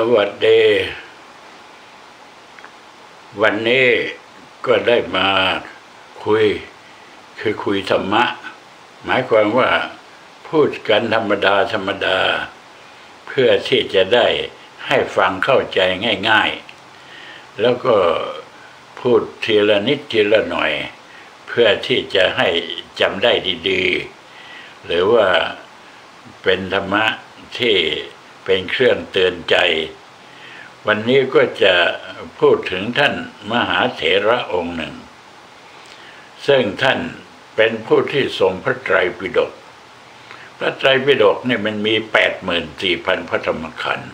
สวัสดี วันนี้ก็ได้มาคุย คือคุยธรรมะ หมายความว่าพูดกันธรรมดาธรรมดา เพื่อที่จะได้ให้ฟังเข้าใจง่าย ๆ แล้วก็พูดทีละนิดทีละหน่อย เพื่อที่จะให้จำได้ดีๆ หรือว่าเป็นธรรมะที่ เป็นเครื่องเตือนใจ วันนี้ก็จะพูดถึงท่านมหาเถระองค์หนึ่ง ซึ่งท่านเป็นผู้ที่ทรงพระไตรปิฎกพระไตรปิฎกเนี่ยมันมีแปดหมื่นสี่พันพระธรรมขันธ์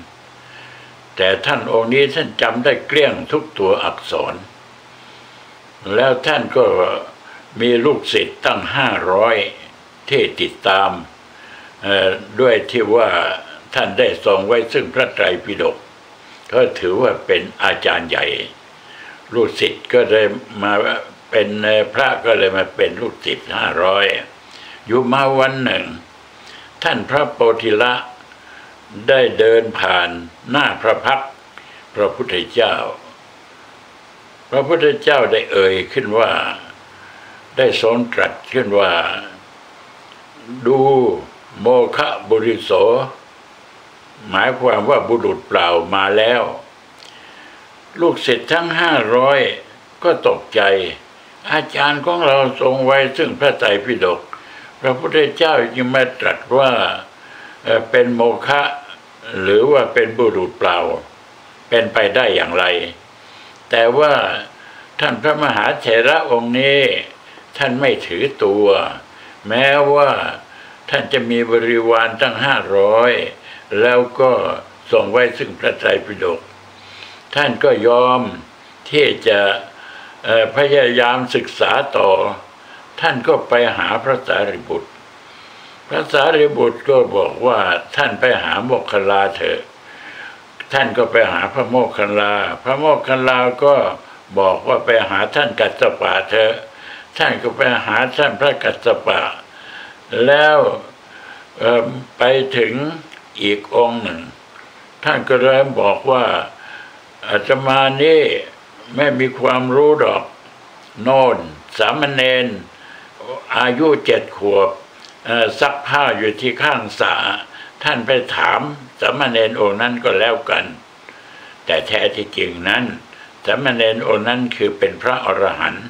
แต่ท่านองค์นี้ท่านจำได้เกลี้ยงทุกตัวอักษร แล้วท่านก็มีลูกศิษย์ตั้งห้าร้อยที่ติดตามด้วยที่ว่า ท่านได้ทรงไว้ซึ่งพระไตรปิฎกก็ถือว่าเป็นอาจารย์ใหญ่ลูกศิษย์ก็เลยมาเป็นพระก็เลยมาเป็นลูกศิษย์ห้าร้อยอยู่มาวันหนึ่ง ท่านพระโพธิละได้เดินผ่านหน้าพระพักพระพุทธเจ้า พระพุทธเจ้าได้เอ่ยขึ้นว่า ได้ทรงตรัสขึ้นว่า ดูโมคะบุริโส หมายความว่าบุรุษเปล่ามาแล้ว ลูกศิษย์ทั้งห้าร้อยก็ตกใจ อาจารย์ของเราทรงไว้ซึ่งพระไตรปิฎกพระพุทธเจ้ายังไม่ตรัสว่าเป็นโมฆะหรือว่าเป็นบุรุษเปล่า เป็นไปได้อย่างไร แต่ว่าท่านพระมหาเถระองค์นี้ ท่านไม่ถือตัว แม้ว่าท่านจะมีบริวารตั้งห้าร้อย แล้วก็ส่งไว้ซึ่งพระไตรปิฎกท่านก็ยอมที่จะพยายามศึกษาต่อ ท่านก็ไปหาพระสารีบุตร พระสารีบุตรก็บอกว่าท่านไปหาโมคคลาเถอะ ท่านก็ไปหาพระโมคคลา พระโมคคลลาก็บอกว่าไปหาท่านกัสปะเถอะ ท่านก็ไปหาท่านพระกัสปะ แล้วไปถึง อีกองหนึ่ง ท่านก็เริ่มบอกว่าอาตมานี่ไม่มีความรู้ดอก โนนสามเณรอายุเจ็ดขวบซักผ้าอยู่ที่ข้างสระท่านไปถามสามเณรองนั้นก็แล้วกัน แต่แท้ที่จริงนั้นสามเณรองนั้นคือเป็นพระอรหันต์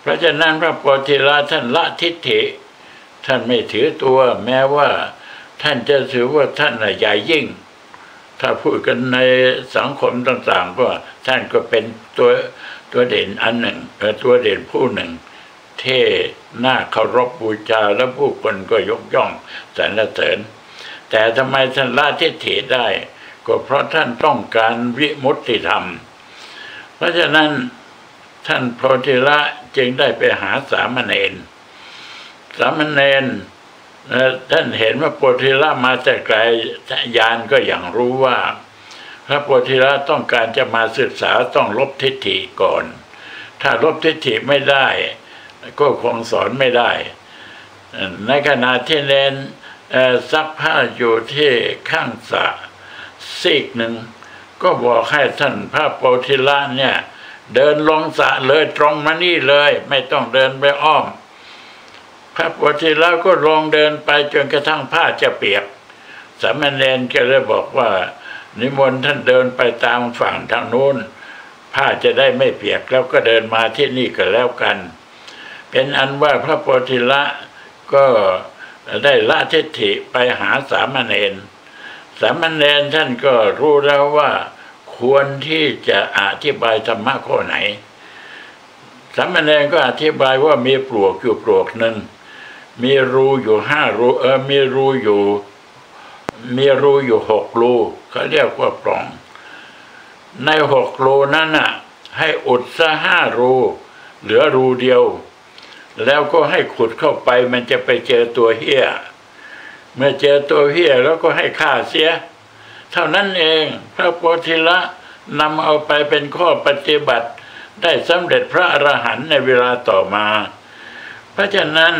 เพราะฉะนั้นพระโพธิละท่านละทิฏฐิ ท่านไม่ถือตัวแม้ว่า ท่านจะถือว่าท่านใหญ่ยิ่ง ถ้าพูดกันในสังคมต่างๆ ก็ท่านก็เป็นตัวตัวเด่นอันหนึ่งตัวเด่นผู้หนึ่งเท่น่าเคารพบูชาและผู้คนก็ยกย่องสรรเสริญ แต่ทำไมท่านละทิฏฐิได้ ก็เพราะท่านต้องการวิมุตติธรรม เพราะฉะนั้นท่านโพธิละจึงได้ไปหาสามเณรสามเณร ท่านเห็นว่าโพธิละมาแต่ไกลยานก็อย่างรู้ว่าพระโพธิละต้องการจะมาศึกษาต้องลบทิฏฐิก่อน ถ้าลบทิฏฐิไม่ได้ ก็คงสอนไม่ได้ ในขณะที่เน้นซักผ้าอยู่ที่ข้างสะซีกหนึ่ง ก็บอกให้ท่านพระโพธิละเนี่ย เดินลงสะเลยตรงมานี่เลย ไม่ต้องเดินไปอ้อม พระโพธิล้วก็ลงเดินไปจนกระทั่งผ้าจะเปียก สามเณรก็เลยบอกว่า นิมนต์ท่านเดินไปตามฝั่งทางนู้น ผ้าจะได้ไม่เปียกแล้วก็เดินมาที่นี่ก็แล้วกัน เป็นอันว่าพระโพธิละก็ได้ละทิฏฐิไปหาสามเณรสามเณรท่านก็รู้แล้วว่าควรที่จะอธิบายธรรมะข้อไหนสามเณรก็อธิบายว่ามีปลวกอยู่ปลวกหนึ่ง มีรูอยู่ห้ารูเออมีรูอยู่ มีรูอยู่หกรูเขาเรียกว่าปล่อง ในหกรูนั้นน่ะ ให้อุดซะห้ารูเหลือรูเดียว แล้วก็ให้ขุดเข้าไปมันจะไปเจอตัวเฮี้ยเมื่อเจอตัวเฮี้ยแล้วก็ให้ฆ่าเสีย เท่านั้นเองพระโพธิละนำเอาไปเป็นข้อปฏิบัติ ได้สำเร็จพระอรหันต์ในเวลาต่อมา เพราะฉะนั้น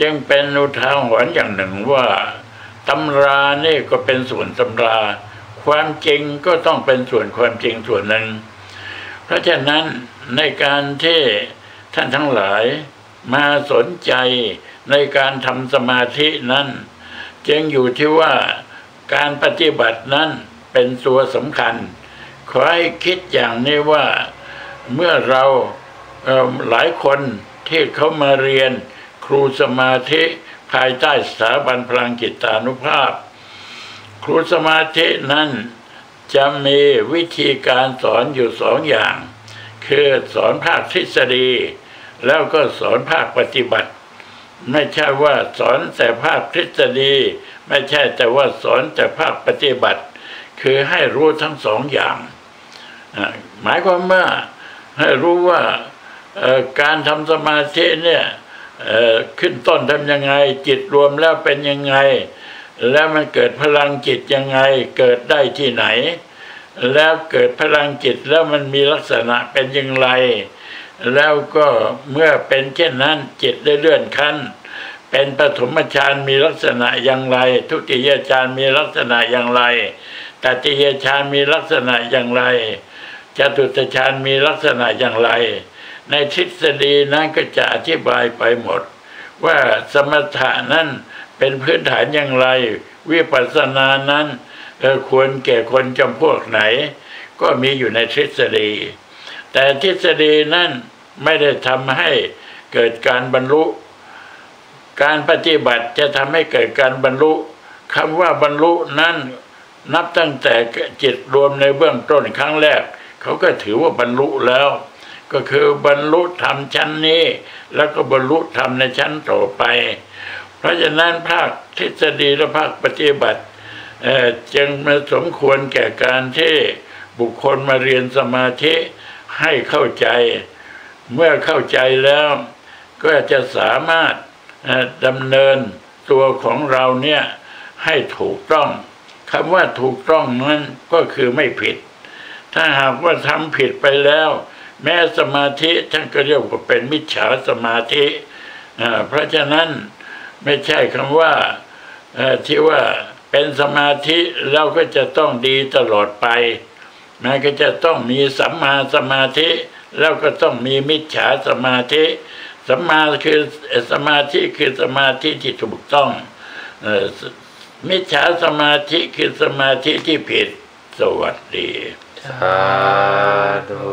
จึงเป็นอุทาหรณ์อย่างหนึ่งว่าตำรานี่ก็เป็นส่วนตำรา ความจริงก็ต้องเป็นส่วนความจริงส่วนหนึ่ง เพราะฉะนั้นในการที่ท่านทั้งหลายมาสนใจในการทำสมาธินั้นจึงอยู่ที่ว่าการปฏิบัตินั้นเป็นตัวสำคัญ ขอให้คิดอย่างนี้ว่าเมื่อเราเออหลายคนที่เขามาเรียน ครูสมาธิภายใต้สถาบันพลังจิตานุภาพ ครูสมาธินั้นจะมีวิธีการสอนอยู่สองอย่าง คือสอนภาคทฤษฎี แล้วก็สอนภาคปฏิบัติ ไม่ใช่ว่าสอนแต่ภาคทฤษฎี ไม่ใช่แต่ว่าสอนแต่ภาคปฏิบัติ คือให้รู้ทั้งสองอย่าง หมายความว่าให้รู้ว่าการทำสมาธิเนี่ย ขึ้นต้นทำยังไง จิตรวมแล้วเป็นยังไง แล้วมันเกิดพลังจิตยังไง เกิดได้ที่ไหน แล้วเกิดพลังจิตแล้วมันมีลักษณะเป็นอย่างไร แล้วก็เมื่อเป็นเช่นนั้นจิตได้เลื่อนขั้น เป็นปฐมฌานมีลักษณะอย่างไร ทุติยฌานมีลักษณะอย่างไรตติยฌานมีลักษณะอย่างไรจตุตฌานมีลักษณะอย่างไร ในทฤษฎีนั้นก็จะอธิบายไปหมด ว่าสมถะนั้นเป็นพื้นฐานอย่างไร วิปัสสนานั้นเอ่อควรแก่คนจำพวกไหน ก็มีอยู่ในทฤษฎี แต่ทฤษฎีนั้นไม่ได้ทำให้เกิดการบรรลุ การปฏิบัติจะทำให้เกิดการบรรลุคำว่าบรรลุนั้นนับตั้งแต่จิตรวมในเบื้องต้นครั้งแรก เขาก็ถือว่าบรรลุแล้ว ก็คือบรรลุธรรมชั้นนี้ แล้วก็บรรลุธรรมในชั้นต่อไป เพราะฉะนั้นภาคทฤษฎีและภาคปฏิบัติจึงมาสมควรแก่การที่บุคคลมาเรียนสมาธิให้เข้าใจ เมื่อเข้าใจแล้วก็จะสามารถดำเนินตัวของเราเนี่ยให้ถูกต้องคำว่าถูกต้องนั้นก็คือไม่ผิด ถ้าหากว่าทำผิดไปแล้ว แม้สมาธิท่านก็เรียกว่าเป็นมิจฉาสมาธิเพราะฉะนั้นไม่ใช่คำว่าที่ว่าเป็นสมาธิเราก็จะต้องดีตลอดไปมันก็จะต้องมีสัมมาสมาธิ แล้วก็ต้องมีมิจฉาสมาธิสัมมาคือสมาธิคือสมาธิที่ถูกต้องมิจฉาสมาธิคือสมาธิที่ผิดสวัสดีสาธุ